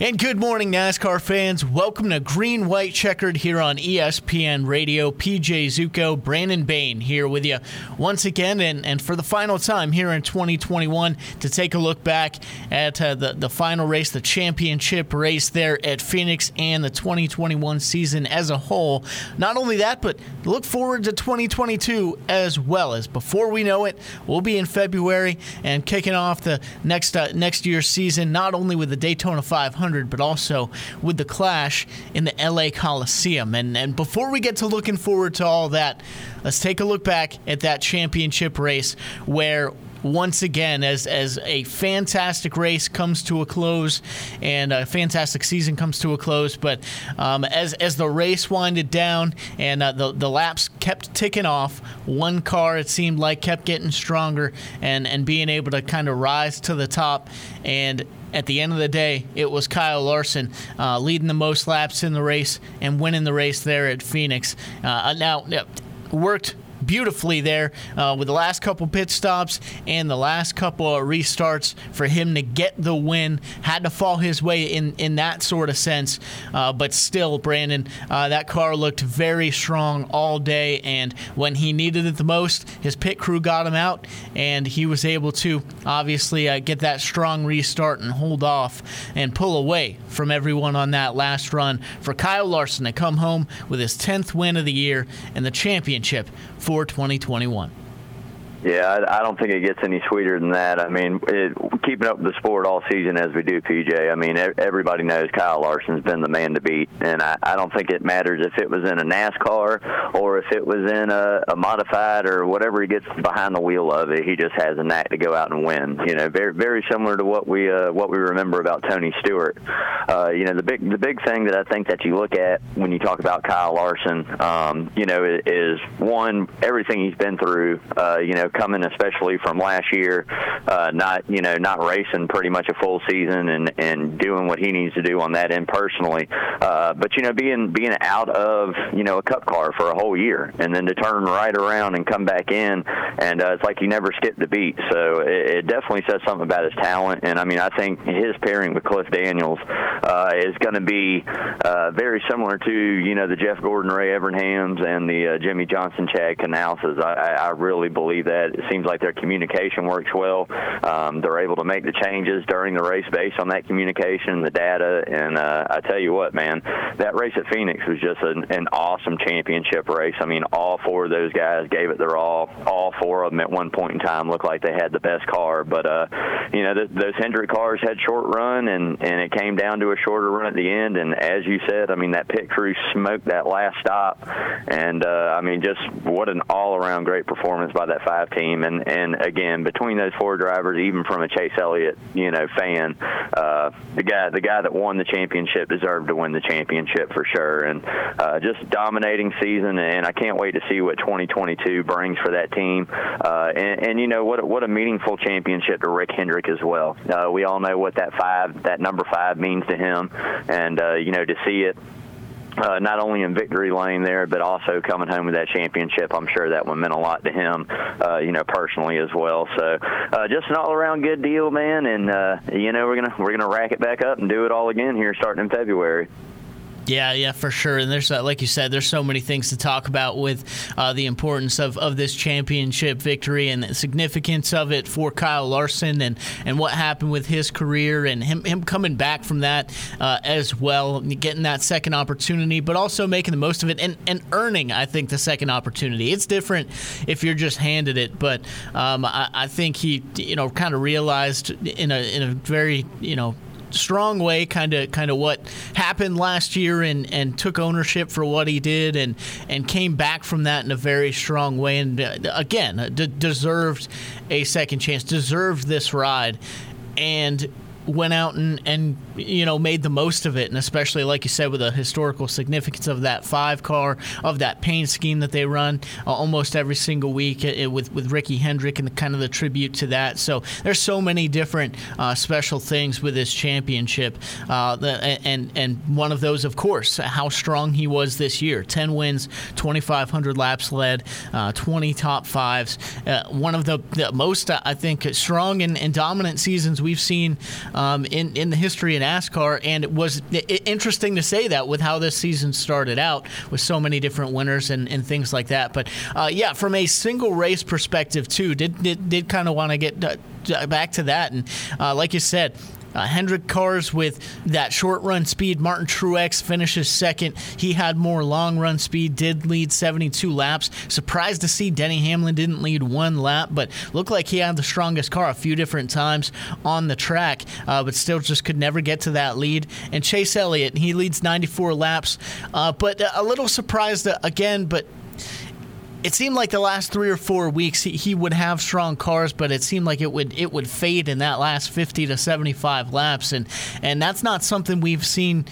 And good morning, NASCAR fans. Welcome to Green White Checkered here on ESPN Radio. PJ Zuko, Brandon Bain here with you once again, and, and for the final time here in 2021 to take a look back at uh, the, the final race, the championship race there at Phoenix, and the 2021 season as a whole. Not only that, but look forward to 2022 as well. As before we know it, we'll be in February and kicking off the next uh, next year's season, not only with the Daytona 500 but also with the clash in the LA Coliseum. And, and before we get to looking forward to all that, let's take a look back at that championship race where once again as as a fantastic race comes to a close and a fantastic season comes to a close. But um, as as the race winded down and uh, the the laps kept ticking off, one car it seemed like kept getting stronger and and being able to kind of rise to the top and at the end of the day, it was Kyle Larson uh, leading the most laps in the race and winning the race there at Phoenix. Uh, now, worked beautifully there uh, with the last couple pit stops and the last couple of restarts for him to get the win. Had to fall his way in, in that sort of sense, uh, but still, Brandon, uh, that car looked very strong all day. And when he needed it the most, his pit crew got him out, and he was able to obviously uh, get that strong restart and hold off and pull away from everyone on that last run for Kyle Larson to come home with his 10th win of the year and the championship for 2021. Yeah, I, I don't think it gets any sweeter than that. I mean, it, keeping up with the sport all season as we do, PJ. I mean, everybody knows Kyle Larson's been the man to beat, and I, I don't think it matters if it was in a NASCAR or if it was in a, a modified or whatever he gets behind the wheel of it. He just has a knack to go out and win. You know, very very similar to what we uh, what we remember about Tony Stewart. Uh, you know, the big the big thing that I think that you look at when you talk about Kyle Larson, um, you know, is, one everything he's been through. Uh, you know coming especially from last year, uh, not you know not racing pretty much a full season and and doing what he needs to do on that end personally. Uh, but you know being being out of you know a cup car for a whole year and then to turn right around and come back in and uh, it's like you never skipped a beat. So it, it definitely says something about his talent. And I mean I think his pairing with Cliff Daniels uh, is going to be uh, very similar to you know the Jeff Gordon, Ray Evernhams, and the uh, Jimmie Johnson, Chad Knaus's. I, I really believe that it seems like their communication works well. Um, they're able to make the changes during the race based on that communication, the data, and uh, I tell you what, man, that race at Phoenix was just an, an awesome championship race. I mean, all four of those guys gave it their all. All four of them at one point in time looked like they had the best car, but uh, you know, th- those Hendrick cars had short run, and and it came down to a shorter run at the end. And as you said, I mean, that pit crew smoked that last stop, and uh, I mean, just what an all-around great performance by that five team. And and again, between those four drivers, even from a Chase Elliott, you know, fan, uh, the guy the guy that won the championship deserved to win the championship for sure. And uh, just dominating season, and I can't wait to see what 2022 brings for that team. Uh, and, and you know what what a meaningful championship to Rick Hendrick as well. Uh, we all know what that five that number five means to him, and uh, you know to see it uh, not only in victory lane there, but also coming home with that championship. I'm sure that one meant a lot to him, uh, you know, personally as well. So, uh, just an all-around good deal, man. And uh, you know, we're gonna we're gonna rack it back up and do it all again here starting in February. Yeah, yeah, for sure. And there's, uh, like you said, there's so many things to talk about with uh, the importance of, of this championship victory and the significance of it for Kyle Larson and, and what happened with his career and him, him coming back from that uh, as well, getting that second opportunity, but also making the most of it and, and earning, I think, the second opportunity. It's different if you're just handed it, but um, I, I think he, you know, kind of realized in a, in a very, you know, strong way, kind of kind of what happened last year, and, and took ownership for what he did, and and came back from that in a very strong way, and uh, again d- deserved a second chance, deserved this ride, and went out and, and you know made the most of it, and especially like you said with the historical significance of that five car of that paint scheme that they run uh, almost every single week it, uh, with with Ricky Hendrick and the, kind of the tribute to that. So there's so many different uh, special things with this championship, uh, the, and and one of those, of course, how strong he was this year: 10 wins, 2,500 laps led, uh, 20 top fives. Uh, one of the, the most I think strong and, and dominant seasons we've seen um, in in the history of NASCAR, and it was interesting to say that with how this season started out with so many different winners and, and things like that. But uh, yeah, from a single race perspective too, did did, did kind of want to get uh, back to that, and uh, like you said, uh, Hendrick cars with that short run speed. Martin Truex finishes second. He had more long run speed, did lead 72 laps. Surprised to see Denny Hamlin didn't lead one lap, but looked like he had the strongest car a few different times on the track, uh, but still just could never get to that lead. And Chase Elliott, he leads 94 laps, uh, but a little surprised uh, again, but it seemed like the last three or four weeks he, he, would have strong cars, but it seemed like it would it would fade in that last 50 to 75 laps, and and that's not something we've seen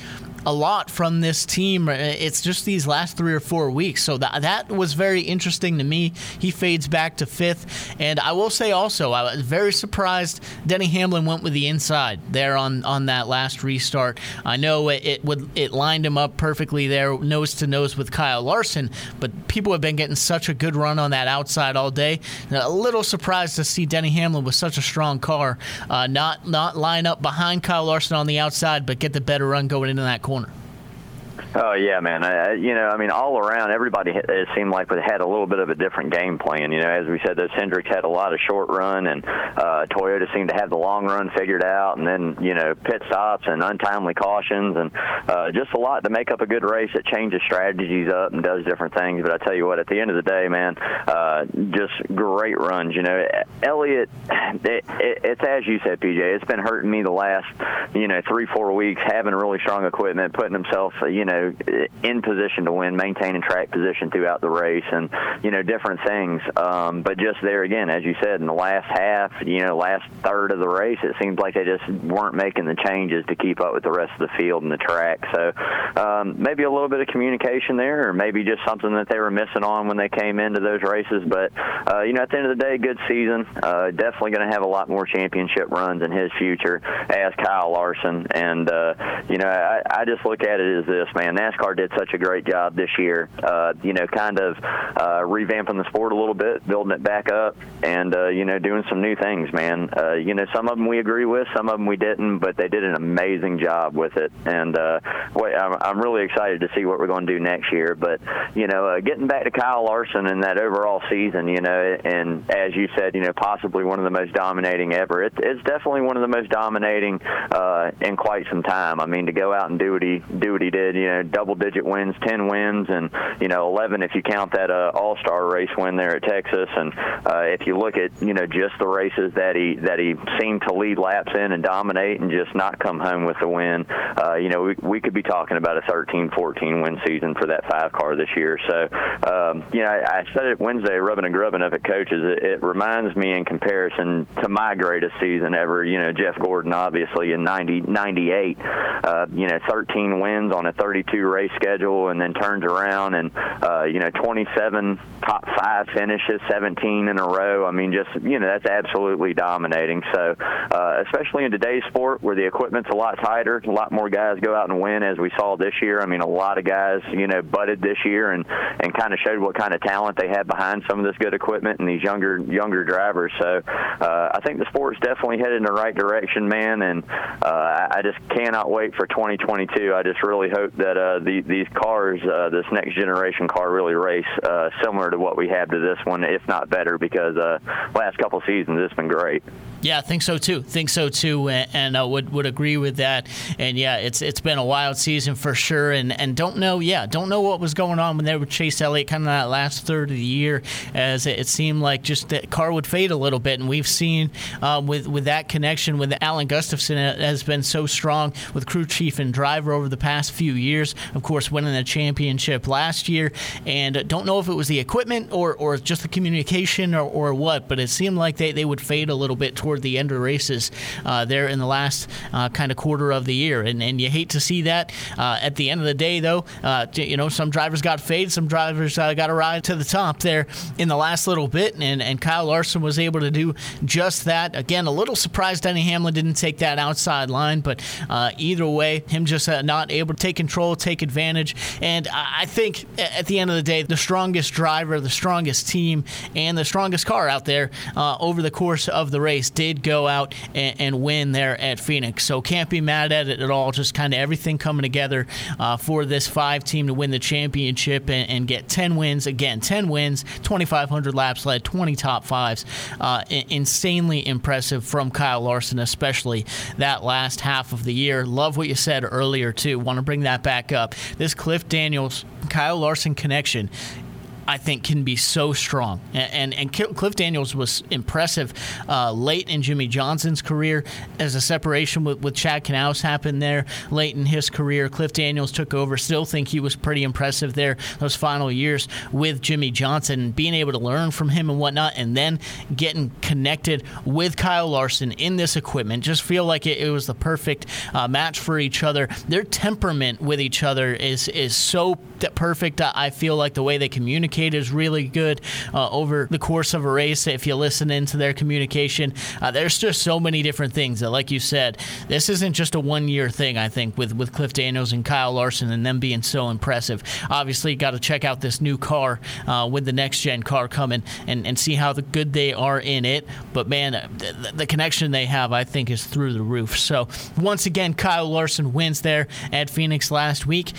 a lot from this team. Uh, it's just these last three or four weeks. So that, that was very interesting to me. He fades back to fifth. And I will say also, I was very surprised Denny Hamlin went with the inside there on, on that last restart. I know it, it would it lined him up perfectly there, nose to nose with Kyle Larson, but people have been getting such a good run on that outside all day. A little surprised to see Denny Hamlin with such a strong car uh, not not line up behind Kyle Larson on the outside, but get the better run going into that corner corner. Oh yeah, man. I, you know, I mean, all around, everybody it seemed like had a little bit of a different game plan. You know, as we said, those Hendricks had a lot of short run, and uh, Toyota seemed to have the long run figured out, and then you know, pit stops and untimely cautions, and uh, just a lot to make up a good race. It changes strategies up and does different things. But I tell you what, at the end of the day, man, uh, just great runs. You know, Elliott, it, it, it's as you said, PJ. It's been hurting me the last, you know, three four weeks having really strong equipment, putting himself, you know in position to win, maintaining track position throughout the race, and you know different things. Um, but just there again, as you said, in the last half, you know, last third of the race, it seems like they just weren't making the changes to keep up with the rest of the field and the track. So um, maybe a little bit of communication there, or maybe just something that they were missing on when they came into those races. But uh, you know, at the end of the day, good season. Uh, definitely going to have a lot more championship runs in his future as Kyle Larson. And uh, you know, I, I just look at it as this man man. NASCAR did such a great job this year, uh, you know, kind of uh, revamping the sport a little bit, building it back up, and, uh, you know, doing some new things, man. Uh, you know, some of them we agree with, some of them we didn't, but they did an amazing job with it. And uh, wait, I'm, I'm really excited to see what we're going to do next year. But, you know, uh, getting back to Kyle Larson and that overall season, you know, and as you said, you know, possibly one of the most dominating ever. It, it's definitely one of the most dominating uh, in quite some time. I mean, to go out and do what he do what he did, you know, double digit wins, 10 wins, and, you know, 11 if you count that uh, All Star race win there at Texas. And uh, if you look at, you know, just the races that he that he seemed to lead laps in and dominate and just not come home with the win, uh, you know, we, we could be talking about a 13 14 win season for that five car this year. So, um, you know, I, I said it Wednesday, rubbing and grubbing of it, coaches. It, it reminds me in comparison to my greatest season ever, you know, Jeff Gordon, obviously, in 90, 98, uh, you know, 13 wins on a 32 two race schedule and then turns around and uh, you know 27 top five finishes, 17 in a row. I mean, just you know that's absolutely dominating. So uh, especially in today's sport where the equipment's a lot tighter, a lot more guys go out and win as we saw this year. I mean, a lot of guys you know butted this year and and kind of showed what kind of talent they had behind some of this good equipment and these younger younger drivers. So uh, I think the sport's definitely headed in the right direction, man. And uh, I just cannot wait for 2022. I just really hope that uh, the, these cars, uh, this next generation car, really race uh, similar to what we have to this one, if not better, because uh, last couple seasons it's been great. Yeah, I think so too. Think so too, and, uh, would would agree with that. And yeah, it's it's been a wild season for sure. And and don't know, yeah, don't know what was going on when they were Chase Elliott kind of that last third of the year, as it, it seemed like just that car would fade a little bit. And we've seen uh, with with that connection with Alan Gustafson has been so strong with crew chief and driver over the past few years. Of course, winning the championship last year, and don't know if it was the equipment or or just the communication or, or what, but it seemed like they, they would fade a little bit towards toward the end of races uh, there in the last uh, kind of quarter of the year. And, and you hate to see that. Uh, at the end of the day, though, uh, you know, some drivers got fade, some drivers uh, got a ride to the top there in the last little bit. And, and Kyle Larson was able to do just that. Again, a little surprised Denny Hamlin didn't take that outside line, but either way, him just not able to take control, take advantage. And I think at the end of the day, the strongest driver, the strongest team, and the strongest car out there over the course of the race did go out and, and, win there at Phoenix. So can't be mad at it at all. Just kind of everything coming together uh, for this five team to win the championship and, and, get 10 wins. Again, 10 wins, 2,500 laps led, 20 top fives. Uh, insanely impressive from Kyle Larson, especially that last half of the year. Love what you said earlier, too. Want to bring that back up. This Cliff Daniels Kyle Larson connection I think can be so strong. And and, and Cliff Daniels was impressive uh, late in Jimmie Johnson's career as a separation with, with Chad Knaus happened there late in his career. Cliff Daniels took over. Still think he was pretty impressive there those final years with Jimmie Johnson, being able to learn from him and whatnot, and then getting connected with Kyle Larson in this equipment. Just feel like it, it was the perfect uh, match for each other. Their temperament with each other is is so perfect. I feel like the way they communicate is really good uh, over the course of a race. If you listen into their communication, uh, there's just so many different things that, like you said, this isn't just a one year thing. I think with with Cliff Daniels and Kyle Larson and them being so impressive. Obviously, got to check out this new car uh, with the next gen car coming and, and see how the good they are in it. But man, the, the connection they have, I think, is through the roof. So once again, Kyle Larson wins there at Phoenix last week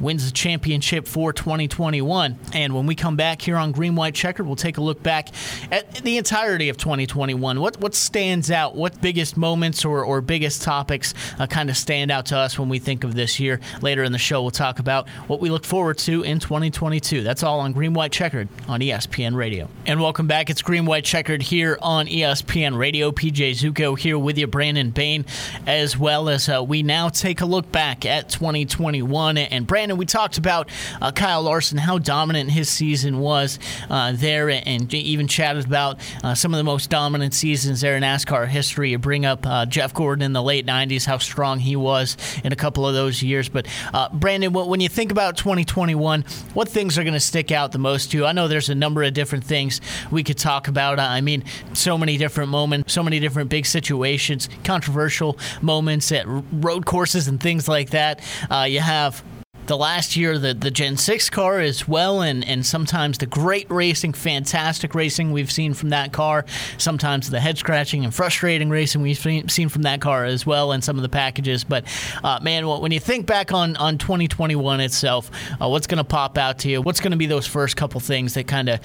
wins the championship for 2021. And when we come back here on Green White Checkered, we'll take a look back at the entirety of 2021. What what stands out? What biggest moments or, or biggest topics uh, kind of stand out to us when we think of this year? Later in the show, we'll talk about what we look forward to in 2022. That's all on Green White Checkered on ESPN Radio. And welcome back. It's Green White Checkered here on ESPN Radio. PJ Zuko here with you, Brandon Bain, as well as uh, we now take a look back at 2021. And Brandon, Brandon, we talked about uh, Kyle Larson, how dominant his season was uh, there, and even chatted about uh, some of the most dominant seasons there in NASCAR history. You bring up uh, Jeff Gordon in the late 90s, how strong he was in a couple of those years. But, uh, Brandon, when you think about 2021, what things are going to stick out the most to you? I know there's a number of different things we could talk about. I mean, so many different moments, so many different big situations, controversial moments at road courses and things like that. Uh, you have the last year the, the Gen 6 car as well, and, and sometimes the great racing, fantastic racing we've seen from that car, sometimes the head scratching and frustrating racing we've seen from that car as well, and some of the packages. But uh, man, when you think back on, on 2021 itself, uh, what's going to pop out to you? What's going to be those first couple things that kind of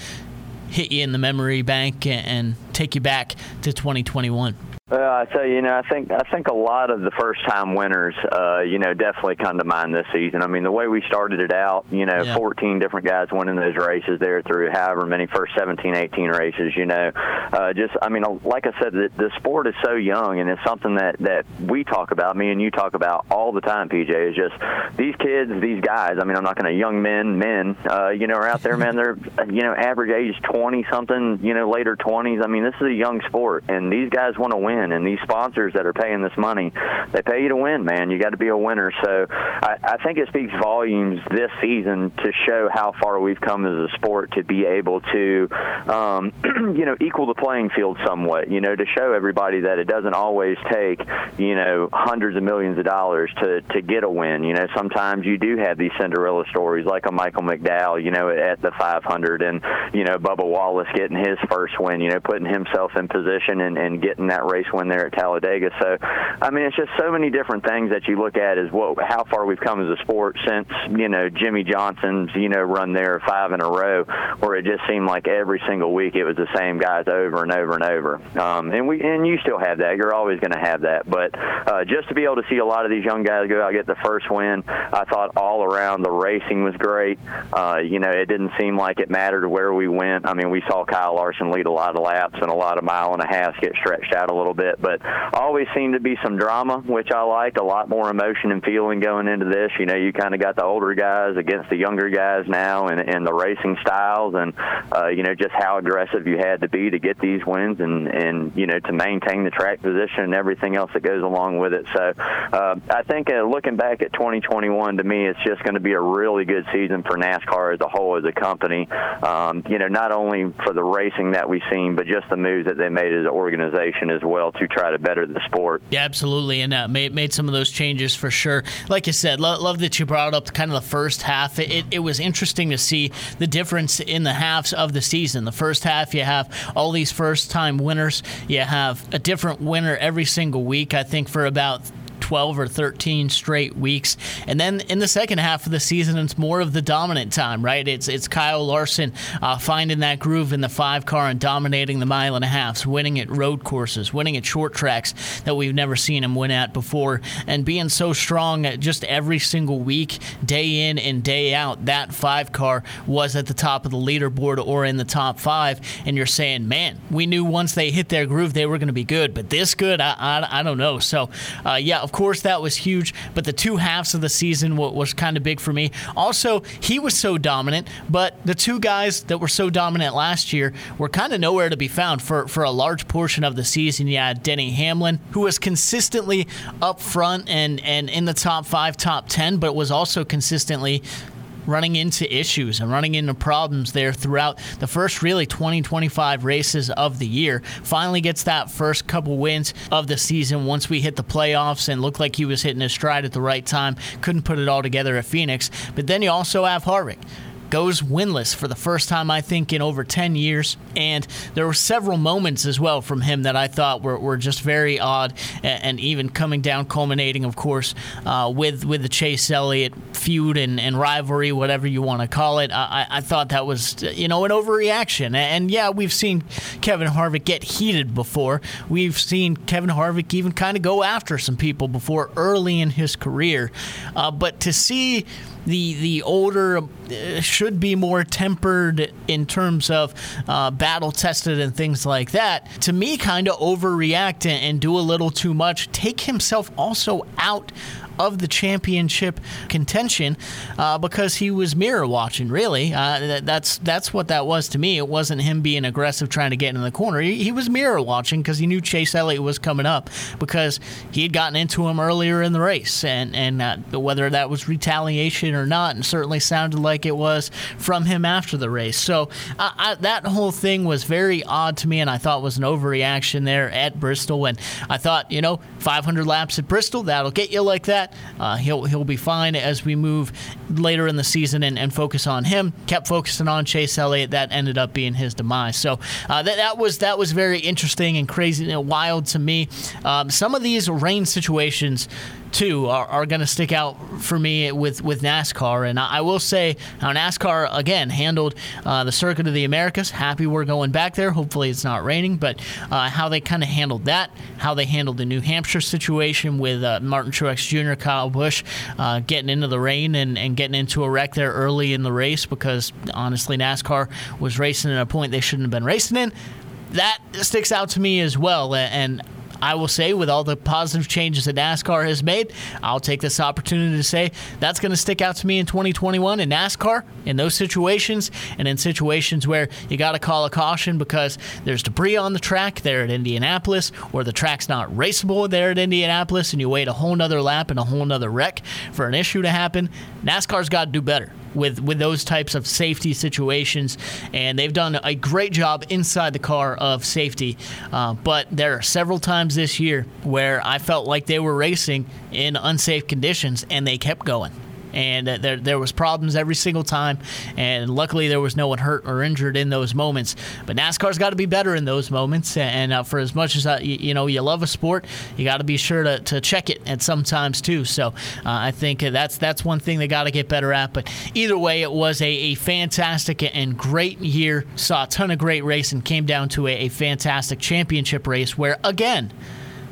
hit you in the memory bank and, and take you back to 2021? Well, I tell you, you know, I think I think a lot of the first-time winners, uh, you know, definitely come to mind this season. I mean, the way we started it out, you know, yeah. 14 different guys winning those races there through however many first 17, 18 races. You know, uh, just I mean, like I said, the, the sport is so young, and it's something that that we talk about, me and you talk about all the time. PJ is just these kids, these guys. I mean, I'm not going to young men, men, uh, you know, are out there, man. They're you know, average age 20 something, you know, later 20s. I mean, this is a young sport, and these guys want to win win. And these sponsors that are paying this money, they pay you to win, man. You got to be a winner. So I, I think it speaks volumes this season to show how far we've come as a sport to be able to, um, you know, equal the playing field somewhat. You know, to show everybody that it doesn't always take, you know, hundreds of millions of dollars to to get a win. You know, sometimes you do have these Cinderella stories like a Michael McDowell, you know, at the 500, and you know, Bubba Wallace getting his first win. You know, putting himself in position and, and getting that race win there at Talladega. So, I mean, it's just so many different things that you look at as what how far we've come as a sport since you know Jimmie Johnson's you know run there five in a row, where it just seemed like every single week it was the same guys over and over and over. Um, and we and you still have that. You're always going to have that. But uh, just to be able to see a lot of these young guys go out get the first win, I thought all around the racing was great. Uh, you know, it didn't seem like it mattered where we went. I mean, we saw Kyle Larson lead a lot of laps and a lot of mile and a half get stretched out a little but always seemed to be some drama, which I liked. A lot more emotion and feeling going into this. You know, you kind of got the older guys against the younger guys now, and, and the racing styles, and uh, you know just how aggressive you had to be to get these wins, and and you know to maintain the track position and everything else that goes along with it. So uh, I think uh, looking back at 2021, to me, it's just going to be a really good season for NASCAR as a whole as a company. Um, you know, not only for the racing that we've seen, but just the moves that they made as an organization as well to try to better the sport. Yeah, absolutely, and uh, made made some of those changes for sure. Like you said, lo- love that you brought up kind of the first half. It, it was interesting to see the difference in the halves of the season. The first half, you have all these first time winners. You have a different winner every single week. I think for about 12 or 13 straight weeks. And then in the second half of the season, it's more of the dominant time, right? It's it's Kyle Larson uh, finding that groove in the five car and dominating the mile and a half, winning at road courses, winning at short tracks that we've never seen him win at before, and being so strong at just every single week, day in and day out. That five car was at the top of the leaderboard or in the top five, and you're saying, man, we knew once they hit their groove they were going to be good, but this good, I, I, I don't know. So, uh, yeah, of course, that was huge, but the two halves of the season was, was kind of big for me. Also, he was so dominant, but the two guys that were so dominant last year were kind of nowhere to be found for, for a large portion of the season. You had Denny Hamlin, who was consistently up front and, and in the top five, top 10, but was also consistently running into issues and running into problems there throughout the first really 20 25 races of the year. Finally gets that first couple wins of the season once we hit the playoffs and looked like he was hitting his stride at the right time. Couldn't put it all together at phoenix. But then you also have harvick goes winless for the first time, I think, in over 10 years. And there were several moments as well from him that I thought were, were just very odd and, and even coming down, culminating, of course, uh, with, with the Chase Elliott feud and, and rivalry, whatever you want to call it. I, I thought that was, you know, an overreaction. And yeah, we've seen Kevin Harvick get heated before. We've seen Kevin Harvick even kind of go after some people before early in his career. Uh, but to see the the older uh, should be more tempered in terms of uh, battle tested and things like that. To me, kind of overreact and, and do a little too much. Take himself also out of the championship contention uh, because he was mirror watching. Really, uh, that, that's that's what that was to me. It wasn't him being aggressive trying to get in the corner. He, he was mirror watching because he knew Chase Elliott was coming up because he had gotten into him earlier in the race, and and uh, whether that was retaliation or not, and certainly sounded like it was from him after the race. So I, that whole thing was very odd to me, and I thought was an overreaction there at Bristol. And I thought, you know, 500 laps at Bristol, that'll get you like that. Uh, he'll he'll be fine as we move later in the season and, and focus on him. Kept focusing on Chase Elliott. That ended up being his demise. So uh, that that was that was very interesting and crazy and wild to me. Um, some of these rain situations too are, are going to stick out for me with, with NASCAR. And I, I will say how NASCAR, again, handled uh, the Circuit of the Americas. Happy we're going back there. Hopefully it's not raining, but uh, how they kind of handled that, how they handled the New Hampshire situation with uh, Martin Truex Jr., Kyle Busch uh, getting into the rain and, and getting into a wreck there early in the race because honestly, NASCAR was racing at a point they shouldn't have been racing in. That sticks out to me as well. And I will say, with all the positive changes that NASCAR has made, I'll take this opportunity to say that's going to stick out to me in 2021 in NASCAR in those situations and in situations where you got to call a caution because there's debris on the track there at Indianapolis or the track's not raceable there at Indianapolis and you wait a whole nother lap and a whole nother wreck for an issue to happen. NASCAR's got to do better with with those types of safety situations, and they've done a great job inside the car of safety. Uh, but there are several times this year where I felt like they were racing in unsafe conditions, and they kept going and uh, there there was problems every single time. And luckily, there was no one hurt or injured in those moments. But NASCAR's got to be better in those moments. And uh, for as much as uh, you, you, know you love a sport, you got to be sure to, to check it at some times too. So uh, I think that's that's one thing they got to get better at. But either way, it was a, a fantastic and great year. Saw a ton of great race and Came down to a, a fantastic championship race where again,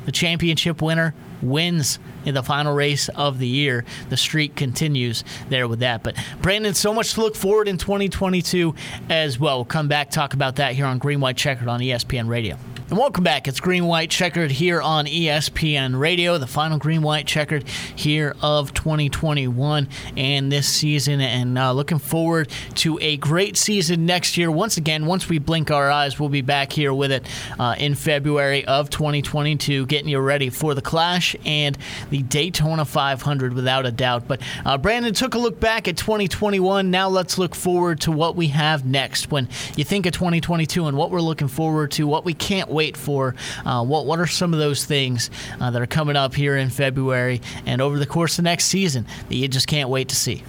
the championship winner wins in the final race of the year. The streak continues there with that. But Brandon, so much to look forward in 2022 as well. We'll come back talk about that here on Green White Checkered on ESPN Radio. And welcome back. It's Green White Checkered here on ESPN Radio, the final Green White Checkered here of 2021 and this season. And uh, looking forward to a great season next year. Once again, once we blink our eyes, we'll be back here with it uh, in February of 2022, getting you ready for the Clash and the Daytona 500 without a doubt. But uh, Brandon took a look back at 2021. Now let's look forward to what we have next. When you think of 2022 and what we're looking forward to, what we can't wait for? Uh, what what are some of those things uh, that are coming up here in February and over the course of next season that you just can't wait to see?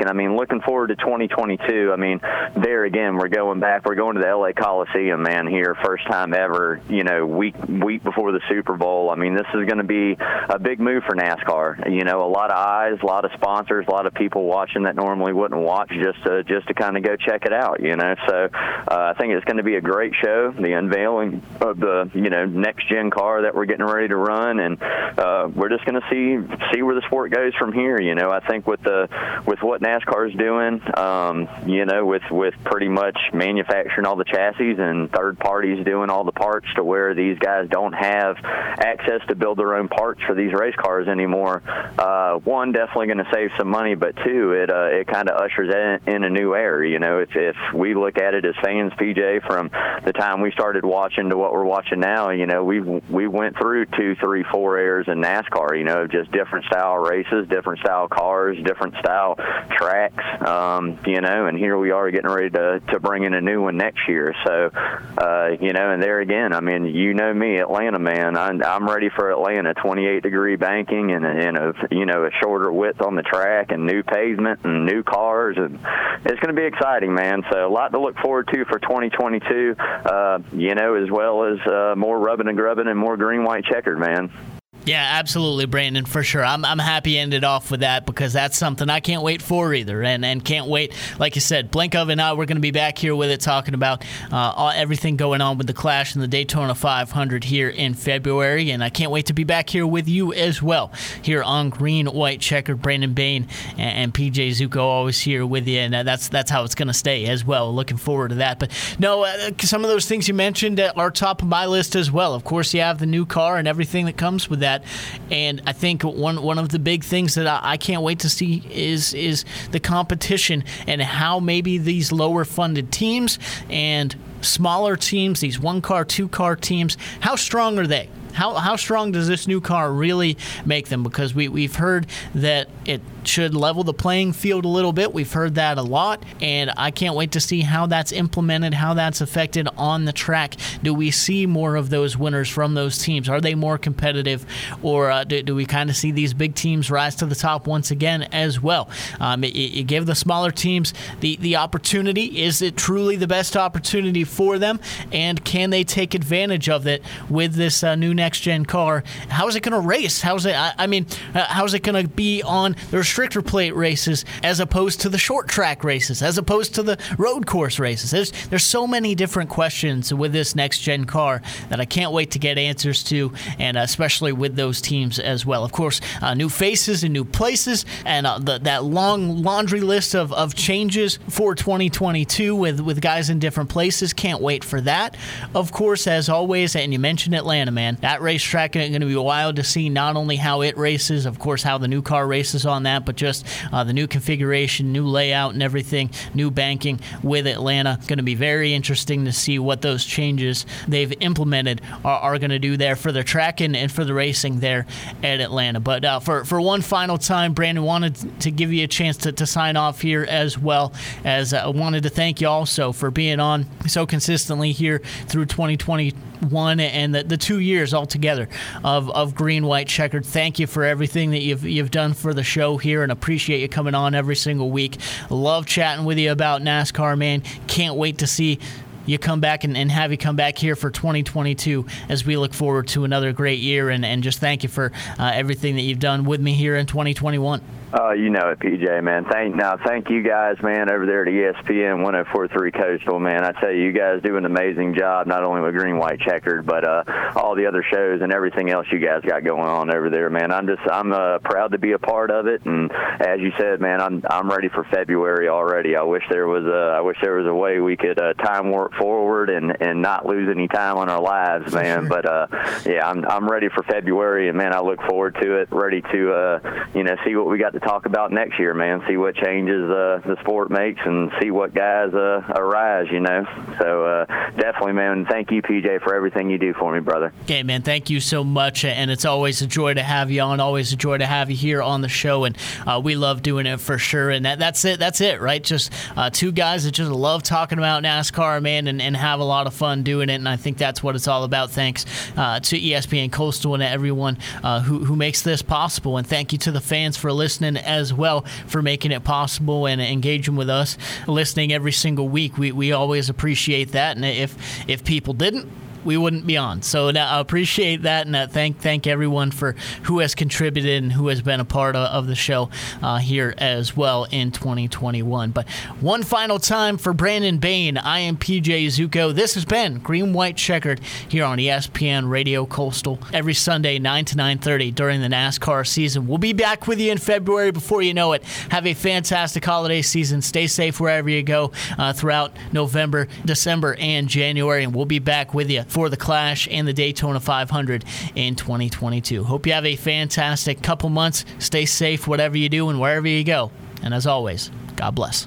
And I mean, looking forward to 2022. I mean, there again, we're going back. We're going to the LA Coliseum, man. Here, first time ever. You know, week week before the Super Bowl. I mean, this is going to be a big move for NASCAR. You know, a lot of eyes, a lot of sponsors, a lot of people watching that normally wouldn't watch just to just to kind of go check it out. You know, so uh, I think it's going to be a great show. The unveiling of the you know next gen car that we're getting ready to run, and uh, we're just going to see see where the sport goes from here. You know, I think with the with what NASCAR is doing, um, you know, with with pretty much manufacturing all the chassis and third parties doing all the parts to where these guys don't have access to build their own parts for these race cars anymore. Uh, one, definitely going to save some money, but two, it uh, it kind of ushers in, in a new era. You know, if if we look at it as fans, PJ, from the time we started watching to what we're watching now, you know, we we went through two, three, four eras in NASCAR. You know, just different style races, different style cars, different style tracks, um, you know, and here we are getting ready to, to bring in a new one next year. So, uh, you know, and there again, I mean, you know me, Atlanta man, I'm, I'm ready for Atlanta, 28 degree banking and, and a, you know, a shorter width on the track and new pavement and new cars. And it's going to be exciting, man. So a lot to look forward to for 2022, uh, you know, as well as uh, more rubbing and grubbing and more green, white checkered, man. Yeah, absolutely, Brandon, for sure. I'm, I'm happy ended off with that because that's something I can't wait for either. And and can't wait, like you said, blink of an eye, we're going to be back here with it talking about uh, all, everything going on with the Clash and the Daytona 500 here in February. And I can't wait to be back here with you as well here on Green, White, Checkered. Brandon Bain and, and PJ Zuko always here with you. And uh, that's, that's how it's going to stay as well. Looking forward to that. But no, uh, some of those things you mentioned are top of my list as well. Of course, you have the new car and everything that comes with that that. And I think one one of the big things that I, I can't wait to see is is the competition and how maybe these lower funded teams and smaller teams, these one car, two car teams, how strong are they? How, how strong does this new car really make them? Because we, we've heard that it should level the playing field a little bit. We've heard that a lot, and I can't wait to see how that's implemented, how that's affected on the track. Do we see more of those winners from those teams? Are they more competitive, or uh, do, do, we kind of see these big teams rise to the top once again as well? Um, you give the smaller teams the, the opportunity. Is it truly the best opportunity for them? And can they take advantage of it with this uh, new next gen car? How is it going to race? How's it? I, I mean, uh, how's it going to be on the restrictor plate races as opposed to the short track races, as opposed to the road course races? There's there's so many different questions with this next gen car that I can't wait to get answers to, and especially with those teams as well. Of course, uh, new faces and new places, and uh, the, that long laundry list of, of changes for 2022 with with guys in different places. Can't wait for that. Of course, as always, and you mentioned Atlanta, man. That racetrack is going to be wild to see not only how it races, of course, how the new car races on that, but just uh, the new configuration, new layout, and everything, new banking with Atlanta. Going to be very interesting to see what those changes they've implemented are, are going to do there for the track and, and, for the racing there at Atlanta. But uh, for, for one final time, Brandon wanted to give you a chance to, to sign off here as well as I uh, wanted to thank you also for being on so consistently here through 2021 and the, the two years altogether of, of Green, White, Checkered. Thank you for everything that you've, you've done for the show here and appreciate you coming on every single week. Love chatting with you about NASCAR, man. Can't wait to see you come back and, and, have you come back here for 2022 as we look forward to another great year. And, and just thank you for uh, everything that you've done with me here in 2021. Oh, you know it, PJ, man. Thank now, thank you guys, man, over there at ESPN 104.3 Coastal, man. I tell you, you guys do an amazing job, not only with Green, White, Checkered, but uh, all the other shows and everything else you guys got going on over there, man. I'm just, I'm uh, proud to be a part of it, and as you said, man, I'm, I'm ready for February already. I wish there was a, I wish there was a way we could uh, time warp forward and and not lose any time on our lives, man. Sure. But uh, yeah, I'm, I'm ready for February, and man, I look forward to it. Ready to, uh, you know, see what we got to talk about next year, man. See what changes uh, the sport makes and see what guys uh, arise, you know. So uh, definitely, man. Thank you, PJ, for everything you do for me, brother. Okay, man. Thank you so much, and it's always a joy to have you on. Always a joy to have you here on the show, and uh, we love doing it for sure. And that, that's it. That's it, right? Just uh, two guys that just love talking about NASCAR, man, and, and have a lot of fun doing it. And I think that's what it's all about. Thanks uh, to ESPN Coastal and everyone uh, who who makes this possible, and thank you to the fans for listening as well for making it possible and engaging with us, listening every single week. We we always appreciate that, and if if people didn't we wouldn't be on. So I appreciate that, and uh, thank thank everyone for who has contributed and who has been a part of, of the show uh, here as well in 2021. But one final time for Brandon Bain, I am PJ Zuko. This has been Green White Checkered here on ESPN Radio Coastal every Sunday 9 to 9:30 during the NASCAR season. We'll be back with you in February. Before you know it, have a fantastic holiday season. Stay safe wherever you go uh, throughout November, December, and January, and we'll be back with you for the Clash and the Daytona 500 in 2022. Hope you have a fantastic couple months. Stay safe, whatever you do and wherever you go. And as always, God bless.